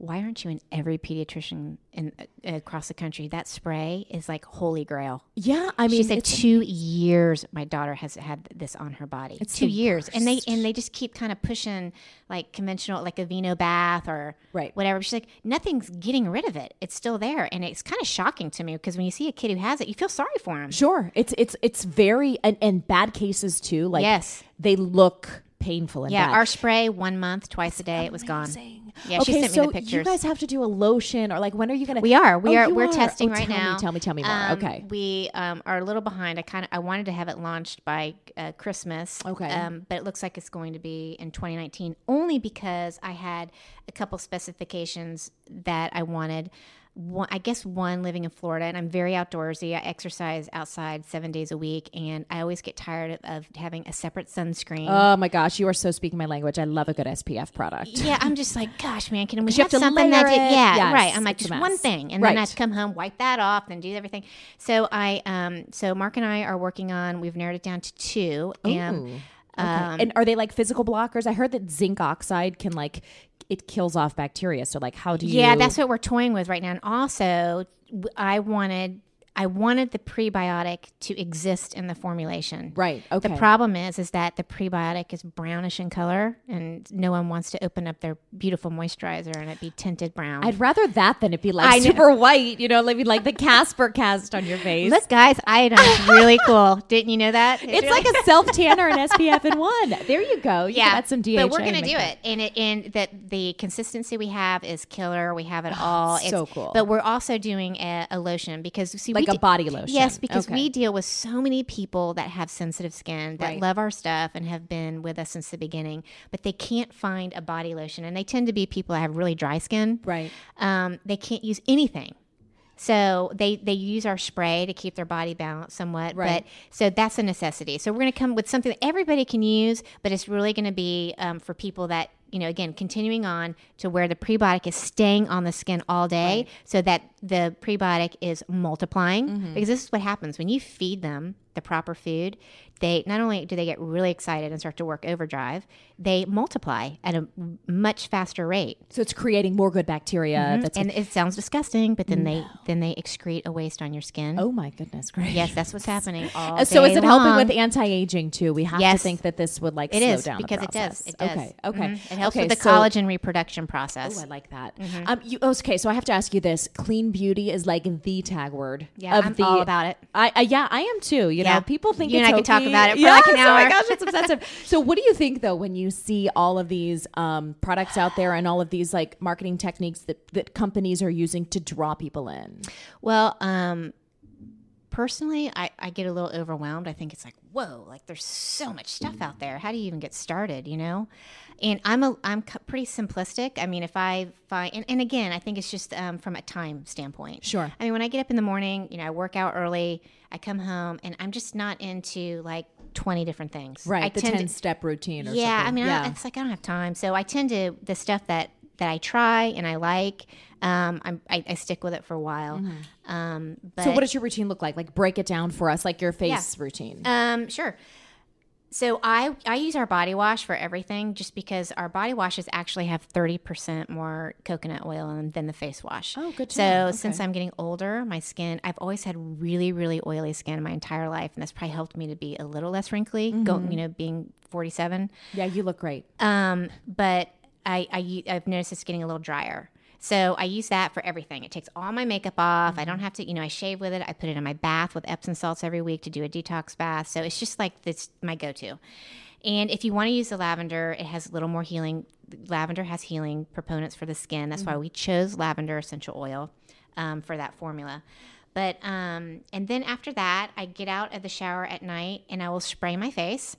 why aren't you in every pediatrician in uh, across the country? That spray is like holy grail. Yeah, I mean, She said two years my daughter has had this on her body. It's two years, and they and they just keep kind of pushing like conventional, like Aveeno bath or Right. whatever. She's like, nothing's getting rid of it. It's still there, and it's kind of shocking to me because when you see a kid who has it, you feel sorry for him. sure, it's it's it's very and, and bad cases too. Like Yes. they look painful and Yeah, bad. our spray one month, twice a day, it was gone. Amazing. Yeah, she okay, sent me so the pictures. you guys have to do a lotion, or like when are you gonna? We are. We Oh, are. We're are. testing Oh, right tell now. Me, tell me, tell me more. Um, okay. We um, are a little behind. I kind of I wanted to have it launched by uh, Christmas. Okay. Um, but it looks like it's going to be in 2019, only because I had a couple specifications that I wanted. One, I guess one living in Florida, and I'm very outdoorsy. I exercise outside seven days a week, and I always get tired of, having a separate sunscreen. Oh my gosh, you are so speaking my language. I love a good SPF product. yeah, I'm just like, gosh, man, can we have, have to something that it. yeah, Yes, right. I'm like, just one thing, and then I have to come home, wipe that off, then do everything. So I, um, so Mark and I are working on. We've narrowed it down to two, and Okay. Um, and are they like physical blockers? I heard that zinc oxide can like it kills off bacteria. So like, how do you? yeah, that's what we're toying with right now. And also, I wanted. I wanted the prebiotic to exist in the formulation. right. Okay. The problem is, is that the prebiotic is brownish in color, and no one wants to open up their beautiful moisturizer and it be tinted brown. I'd rather that than it be I like know. super white. You know, maybe like the Casper cast on your face. Look, guys, iodine is really cool. Didn't you know that? It's like a self tanner and SPF in one. There you go. You can add some DHA. But we're gonna do make it, and it and that the consistency we have is killer. We have it ah, all. so It's- cool. But we're also doing a, a lotion because see, Like we a body lotion. Yes, because Okay. we deal with so many people that have sensitive skin that Right. love our stuff and have been with us since the beginning, but they can't find a body lotion, and they tend to be people that have really dry skin. Right. Um, they can't use anything. So they they use our spray to keep their body balanced somewhat, Right. but so that's a necessity. So we're going to come with something that everybody can use, but it's really going to be um, for people that you know again continuing on to where the prebiotic is staying on the skin all day, so that the prebiotic is multiplying. Mm-hmm. Because this is what happens when you feed them the proper food. They not only do they get really excited and start to work overdrive, they multiply at a much faster rate. So it's creating more good bacteria. That's And it sounds disgusting, but then they then they excrete a waste on your skin. oh my goodness, great. Yes, that's what's happening. All Uh, So is it helping with anti aging too? We have to think that this would like It slow is down because it does. It does. Okay. Okay. Mhm. It helps okay, with the so- collagen reproduction process. Oh, I like that. Mm-hmm. Um, you okay? So I have to ask you this: clean beauty is like the tag word. Yeah, of I'm the, all about it. I, I yeah, I am too. You Yeah. know, people think You and I can talk about it for yes, like an hour. Oh my gosh, it's obsessive. so what do you think though when you see all of these um, products out there and all of these like marketing techniques that that companies are using to draw people in? Well, um, personally, I, I get a little overwhelmed. I think it's like, whoa, like there's so much stuff out there. How do you even get started? You know, and I'm a I'm pretty simplistic. I mean, if I find and, and again, I think it's just um, from a time standpoint. Sure. I mean, when I get up in the morning, you know, I work out early. I come home, and I'm just not into like 20 different things. Right, I the tend to- ten step routine or yeah, something. I mean, yeah. I, it's like I don't have time, so I tend to the stuff that that I try and I like. Um, I'm, I, I stick with it for a while. Um, but so what does your routine look like? Like break it down for us, like your face routine. um, sure. So I I use our body wash for everything, just because our body washes actually have thirty percent more coconut oil in, than the face wash. Oh, good to So know. Okay. since I'm getting older, my skin I've always had really really oily skin my entire life, and that's probably helped me to be a little less wrinkly. Go, Mm-hmm. you know, being forty seven. Yeah, you look great. Um, but I I've noticed it's getting a little drier. So I use that for everything. It takes all my makeup off. I don't have to, you know, I shave with it. I put it in my bath with Epsom salts every week to do a detox bath. So it's just like this my go-to. And if you want to use the lavender, it has a little more healing. Lavender has healing proponents for the skin. That's why we chose lavender essential oil um, for that formula. But um, and then after that, I get out of the shower at night and I will spray my face.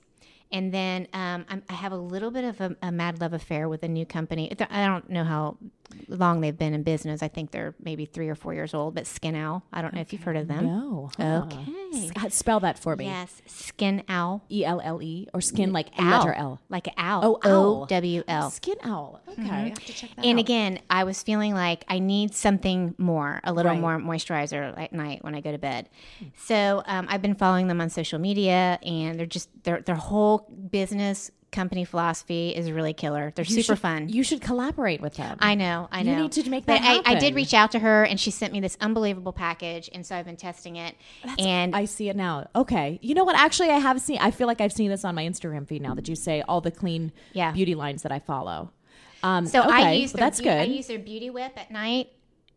And then um, I'm, I have a little bit of a, a mad love affair with a new company. I don't know how long they've been in business. I think they're maybe three or four years old. But Skin Owl. I don't know if you've heard of them. No. huh. Okay. S- Spell that for me. Yes, Skin Owl. E L L E or skin like Owl. letter L. Like an owl. Oh, owl. O W L. Skin owl. Okay, I have to check that And out. again, I was feeling like I need something more, a little Right. more moisturizer at night when I go to bed. So um, I've been following them on social media, and they're just their their whole business company philosophy is really killer. They're You super should- fun. You should collaborate with them. I know, I know. You need to make but that I, I did reach out to her, and she sent me this unbelievable package, and so I've been testing it. and I see it now. Okay. You know what? Actually, I have seen. I feel like I've seen this on my Instagram feed now that you say all the clean Yeah. beauty lines that I follow. Um, so okay, I use well, their that's beau- I use their beauty whip at night.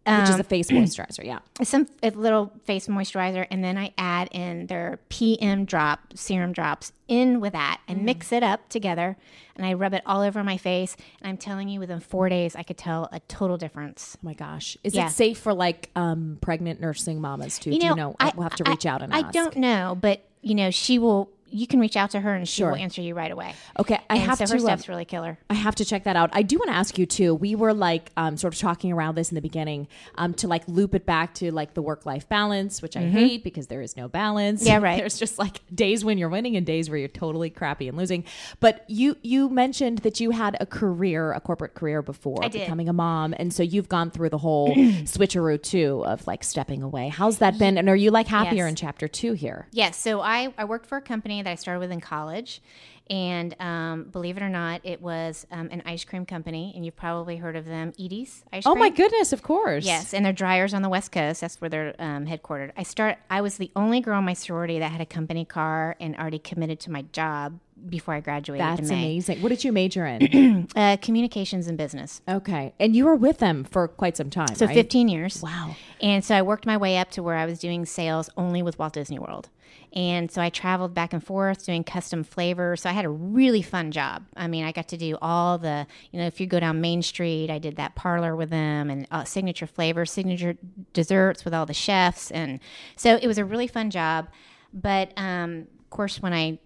Which Um, is a face moisturizer. Yeah. some a little face moisturizer and then I add in their PM drop serum drops in with that and Mm. mix it up together and I rub it all over my face and I'm telling you within 4 days I could tell a total difference. Oh my gosh. Is Yeah. it safe for like um, pregnant nursing mamas too? You Do know, you know? I, we'll have to I- reach out and I ask. don't know, but you know, she will you can reach out to her and she Sure. will answer you right away. Okay, I and have so to. her uh, stuff's really killer. I have to check that out. I do want to ask you too. We were like um, sort of talking around this in the beginning um, to like loop it back to like the work life balance, which I hate because there is no balance. Mm-hmm. Yeah, right. There's just like days when you're winning and days where you're totally crappy and losing. But you you mentioned that you had a career, a corporate career before becoming a mom, and so you've gone through the whole switcheroo too of like stepping away. How's that been? And are you like happier Yes. in chapter two here? Yes. So I, I worked for a company that I started with in college. And um, believe it or not, it was um, an ice cream company. And you've probably heard of them, Edy's Ice Cream. Oh my goodness! Of course. Yes, and they're Dreyer's on the West Coast. That's where they're um, headquartered. I start. I was the only girl in my sorority that had a company car and already committed to my job before I graduated. That's in May. amazing. What did you major in? Uh, communications and business. okay, and you were with them for quite some time. So right? 15 years. Wow. And so I worked my way up to where I was doing sales only with Walt Disney World. And so I traveled back and forth doing custom flavors. So I had a really fun job. I mean, I got to do all the, you know, if you go down Main Street, I did that parlor with them and uh, signature flavors, signature desserts with all the chefs. And so it was a really fun job. But um, of course, when I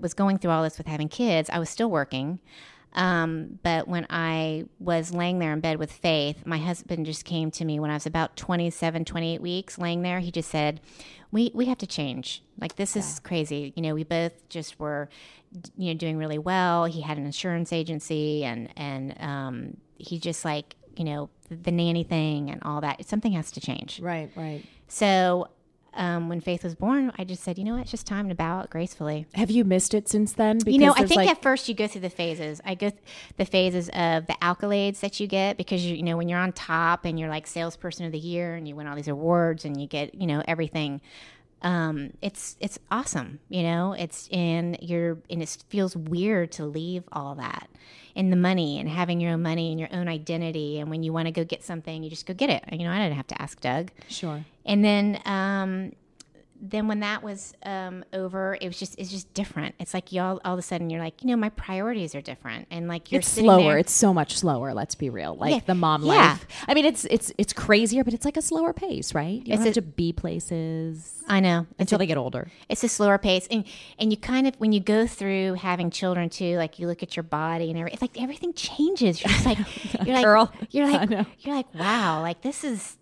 was going through all this with having kids, I was still working. Um, but when I was laying there in bed with Faith, my husband just came to me when I was about 27, 28 weeks laying there. He just said, we, we have to change. Like, this is crazy. You know, we both just were, you know, doing really well. He had an insurance agency and, and, um, he just like, you know, the nanny thing and all that. Something has to change. Right, right. So, um, when Faith was born, I just said, you know what, it's just time to bow out gracefully. Have you missed it since then? Because You know, I think like, at first you go through the phases. I go th- the phases of the accolades that you get because you, you know when you're on top and you're like salesperson of the year and you win all these awards and you get you know everything. Um, it's it's awesome, you know. It's and you're and it feels weird to leave all that and the money and having your own money and your own identity. And when you want to go get something, you just go get it. You know, I didn't have to ask Doug. sure. And then um, then when that was um, over, it was just it's just different. It's like y'all all of a sudden you're like, you know, my priorities are different, and like you're It's slower. there- It's so much slower. Let's be real. Like Yeah, the mom yeah. life. I mean, it's it's it's crazier, but it's like a slower pace, right? You It's have a- to be places I know until a, they get older. it's a slower pace, and and you kind of when you go through having children too, like you look at your body and everything, it's like everything changes. You're just like you're like Girl. you're like you're like wow, like this is.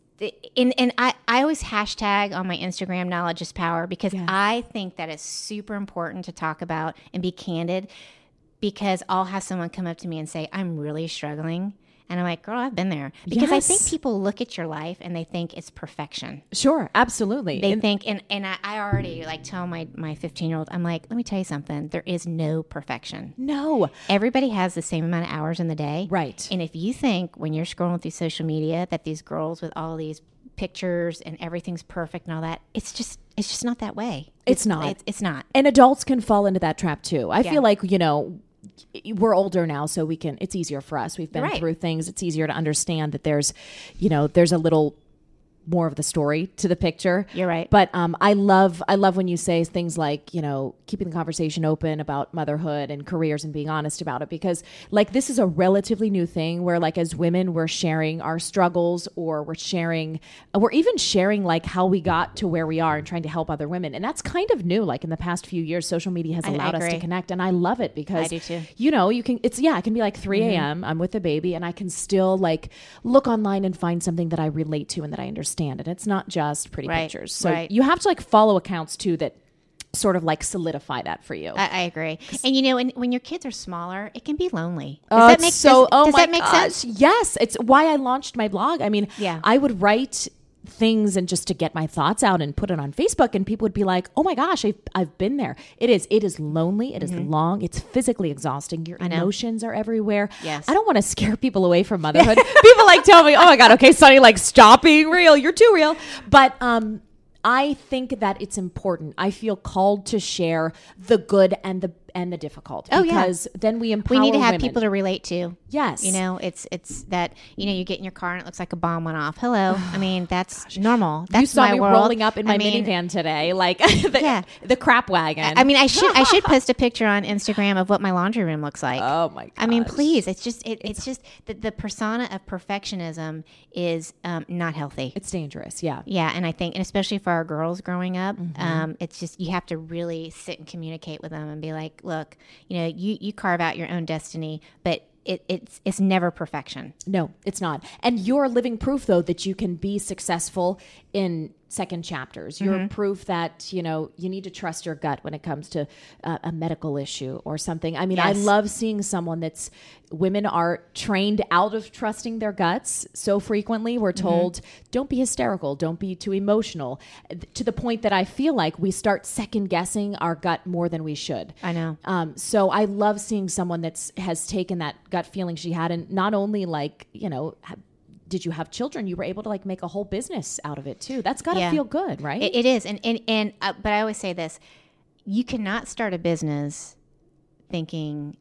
And, and I, I always hashtag on my Instagram knowledge is power because Yes. I think that is super important to talk about and be candid because I'll have someone come up to me and say, I'm really struggling. And I'm like, girl, I've been there. Because I think people look at your life and they think it's perfection. Sure, absolutely. They And- think, and, and I, I already like tell my, my 15 year old, I'm like, let me tell you something. There is no perfection. no, Everybody has the same amount of hours in the day. Right. And if you think when you're scrolling through social media that these girls with all these pictures and everything's perfect and all that, it's just, it's just not that way. It's not. It's, it's not. and adults can fall into that trap too. I Yeah. feel like you know we're older now, so we can. It's easier for us. We've been Right. through things. It's easier to understand that there's, you know, there's a little more of the story to the picture. You're right. But um, I love I love when you say things like you know keeping the conversation open about motherhood and careers and being honest about it because like this is a relatively new thing where like as women we're sharing our struggles or we're sharing we're even sharing like how we got to where we are and trying to help other women and that's kind of new like in the past few years social media has allowed us to connect and I love it because I do too. you know you can it's yeah it can be like 3 Mm-hmm. a.m i'm with the baby and i can still like look online and find something that i relate to and that i understand and it's not just pretty Right, pictures so right. you have to like follow accounts too that sort of like solidify that for you I, I agree. And you know, and when your kids are smaller, it can be lonely. Does Oh, that make so does, oh does my that make gosh. sense? yes it's why i launched my blog i mean Yeah. i would write things and just to get my thoughts out and put it on facebook and people would be like oh my gosh i've, I've been there it is it is lonely It is long it's physically exhausting your Mm-hmm. emotions are everywhere Yes. i don't want to scare people away from motherhood people like tell me oh my god okay Sonni like stop being real you're too real but um I think that it's important. I feel called to share the good and the and the difficult Oh, yeah. then we empower We need to have women. people to relate to. Yes. You know, it's it's that you know you get in your car and it looks like a bomb went off. Hello, I mean that's normal. That's you saw my me world. rolling up in my I mean, minivan today, like the, Yeah. the crap wagon. I mean, I should I should post a picture on Instagram of what my laundry room looks like. oh my god. I mean, please. It's just it, it's just the, the persona of perfectionism is um, not healthy. it's dangerous. Yeah. Yeah, and I think, and especially for our girls growing up, Mm-hmm. um, it's just you have to really sit and communicate with them and be like, look, you know, you you carve out your own destiny, but it, it's it's never perfection. No, it's not. And you're living proof though that you can be successful in second chapters. You're Mm-hmm. proof that, you know, you need to trust your gut when it comes to uh, a medical issue or something. I mean, I love seeing someone that's women are trained out of trusting their guts so frequently. We're Mm-hmm. told, don't be hysterical, don't be too emotional, to the point that I feel like we start second guessing our gut more than we should. I know. Um, so I love seeing someone that's has taken that gut feeling she had and not only like you know did you have children you were able to like make a whole business out of it too that's got to Yeah. feel good right It, it is, and and and uh, but I always say this: you cannot start a business thinking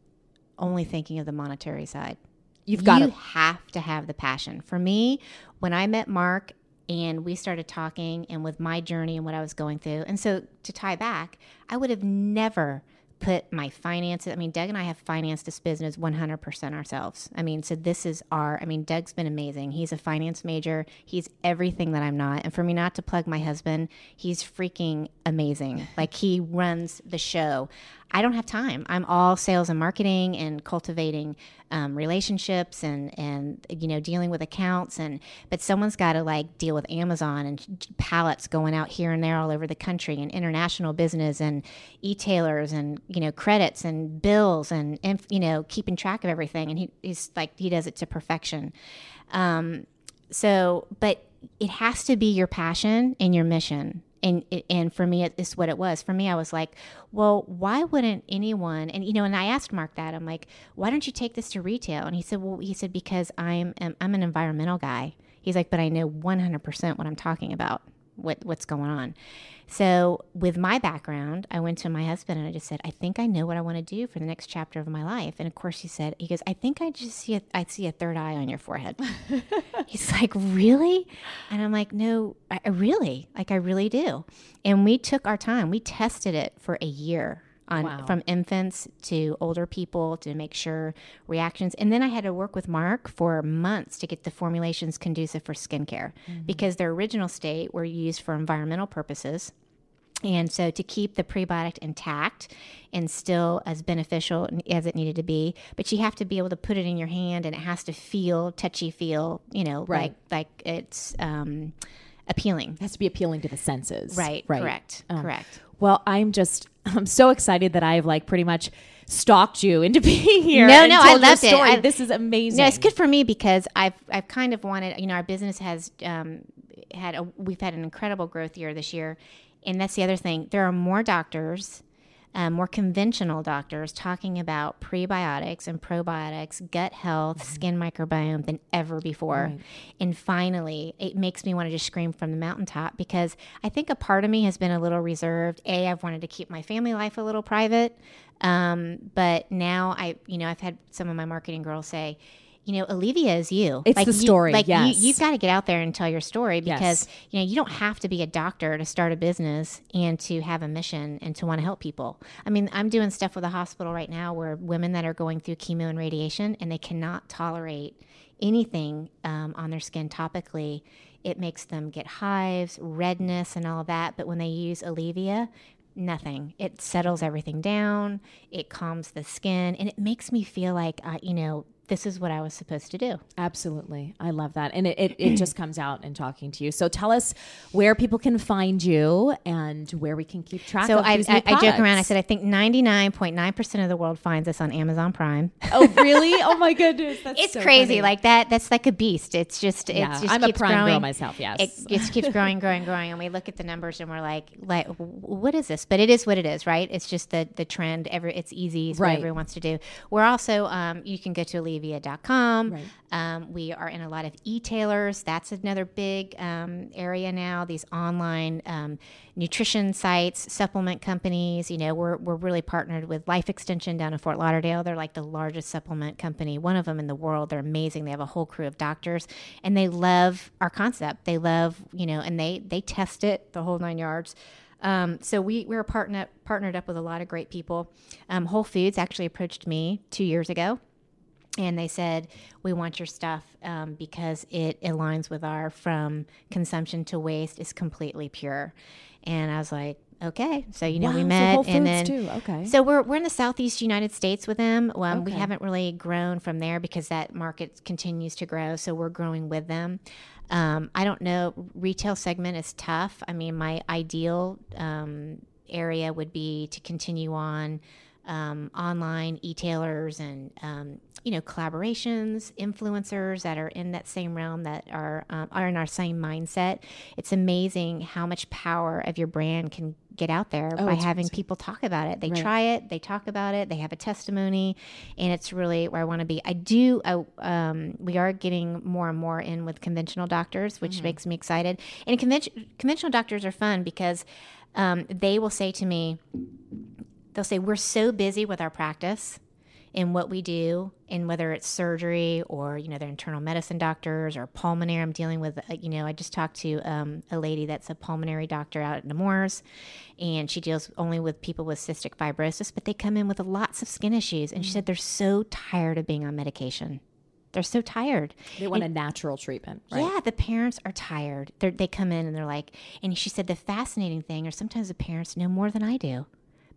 only thinking of the monetary side. you've got you to have to have the passion. For me, when I met Mark and we started talking and with my journey and what I was going through, and so to tie back, I would have never put my finances. I mean, Doug and I have financed this business 100% ourselves. I mean, so this is our, I mean, Doug's been amazing. He's a finance major. He's everything that I'm not. And for me not to plug my husband, he's freaking amazing. Like he runs the show. I don't have time. I'm all sales and marketing and cultivating um, relationships and and you know dealing with accounts and but someone's got to like deal with Amazon and pallets going out here and there all over the country and international business and e-tailers and you know credits and bills and, and you know keeping track of everything and he, he's like he does it to perfection. Um, so, but it has to be your passion and your mission. And, and for me, it's what it was. For me, I was like, well, why wouldn't anyone? And you know, and I asked Mark that. I'm like, why don't you take this to retail? And he said, well, he said because I'm I'm an environmental guy. He's like, but I know 100% what I'm talking about. What what's going on? So with my background, I went to my husband and I just said, I think I know what I want to do for the next chapter of my life. And of course, he said, he goes, I think I just see a, I see a third eye on your forehead. He's like, really? And I'm like, no, I, I really, like, I really do. And we took our time. We tested it for a year on Wow. from infants to older people to make sure reactions. And then I had to work with Mark for months to get the formulations conducive for skincare because their original state were used for environmental purposes. And so to keep the prebiotic intact and still as beneficial as it needed to be, but you have to be able to put it in your hand and it has to feel touchy feel, you know, Right. like like it's um, appealing. it has to be appealing to the senses Right, right correct, Um, correct. Well, I'm just I'm so excited that I've like pretty much stalked you into being here. No, no, I loved it. I- this is amazing. No, it's good for me because I've I've kind of wanted. You know, our business has um, had a, we've had an incredible growth year this year, and that's the other thing. There are more doctors. Um, more conventional doctors talking about prebiotics and probiotics, gut health, skin microbiome than ever before. And finally, it makes me want to just scream from the mountaintop because I think a part of me has been a little reserved. A, I've wanted to keep my family life a little private. Um, but now I, you know, I've had some of my marketing girls say, you know, Aleavia is you. It's the you- story, Like yes. you, you've got to get out there and tell your story because Yes. you know you don't have to be a doctor to start a business and to have a mission and to want to help people. I mean, I'm doing stuff with a hospital right now where women that are going through chemo and radiation and they cannot tolerate anything um, on their skin topically. It makes them get hives, redness, and all that. But when they use Aleavia, nothing. It settles everything down. It calms the skin, and it makes me feel like uh, you know this is what I was supposed to do. Absolutely. I love that. And it, it, it just comes out in talking to you. So tell us where people can find you and where we can keep track So of I, I, I joke around. I said I think 99.9% of the world finds us on Amazon Prime. Oh, really? Oh, my goodness. That's It's so crazy funny. like that. That's like a beast. It's just it Yeah, just I'm a keeps Prime girl myself, yes. It just keeps growing, growing, growing, and we look at the numbers and we're like, like, what is this? But it is what it is, right? It's just the the trend. Every it's easy. It's Right. what everyone wants to do. We're also um, you can go to Right. Um, we are in a lot of e-tailers. That's another big um, area now. These online um, nutrition sites, supplement companies. You know, we're, we're really partnered with Life Extension down in Fort Lauderdale. They're like the largest supplement company, one of them in the world. They're amazing. They have a whole crew of doctors, and they love our concept. They love, you know, and they they test it the whole nine yards. Um, so we we're partnered partnered up with a lot of great people. Um, Whole Foods actually approached me two years ago and they said we want your stuff um, because it aligns with our from consumption to waste is completely pure. And i was like okay. So you know Wow, we so met Whole and then too. Okay. so we're, we're in the southeast united states with them. Um, we haven't really grown from there because that market continues to grow so we're growing with them. Um, i don't know retail segment is tough. I mean my ideal um, area would be to continue on um, online e-tailers and um, you know collaborations influencers that are in that same realm that are um, are in our same mindset. It's amazing how much power of your brand can get out there by it's- having people talk about it. They Right. try it they talk about it they have a testimony and it's really where i want to be. I do I, um, we are getting more and more in with conventional doctors which makes me excited. And convention, conventional doctors are fun because um, they will say to me they'll say we're so busy with our practice in what we do and whether it's surgery or you know they're internal medicine doctors or pulmonary i'm dealing with uh, you know i just talked to um, a lady that's a pulmonary doctor out at Nemours and she deals only with people with cystic fibrosis but they come in with lots of skin issues and she said they're so tired of being on medication they're so tired they want a natural treatment, right? yeah, the parents are tired. They're, they come in and they're like, and she said the fascinating thing, or sometimes the parents know more than I do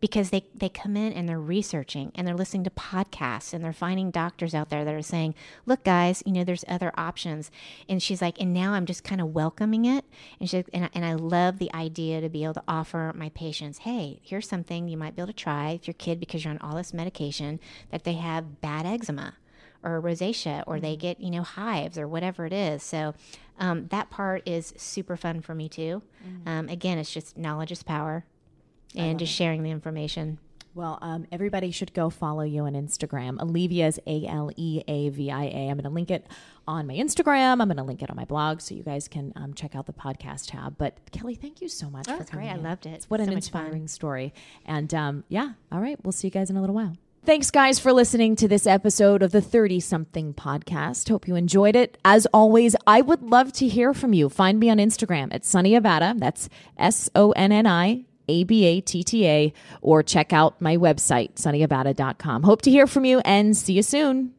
because they, they come in and they're researching and they're listening to podcasts and they're finding doctors out there that are saying, look, guys, you know, there's other options. And she's like, and now I'm just kind of welcoming it. And she and I, and I love the idea to be able to offer my patients, hey, here's something you might be able to try if your kid, because you're on all this medication, that they have bad eczema or rosacea or they get you know hives or whatever it is. So um, that part is super fun for me too. Um, again it's just knowledge is power and just sharing the information Well, um, everybody should go follow you on Instagram. Aleavia's A L E A V I A. I'm going to link it on my Instagram. I'm going to link it on my blog so you guys can um, check out the podcast tab. But Kelly, thank you so much Oh, for it's coming. great. I loved it. What So an inspiring story. And um, yeah, all right. We'll see you guys in a little while. Thanks, guys, for listening to this episode of the 30 something podcast. Hope you enjoyed it. As always, I would love to hear from you. Find me on Instagram at Sonni Abatta. That's S O N N I A B A T T A, or check out my website, sonniabatta.com. Hope to hear from you and see you soon.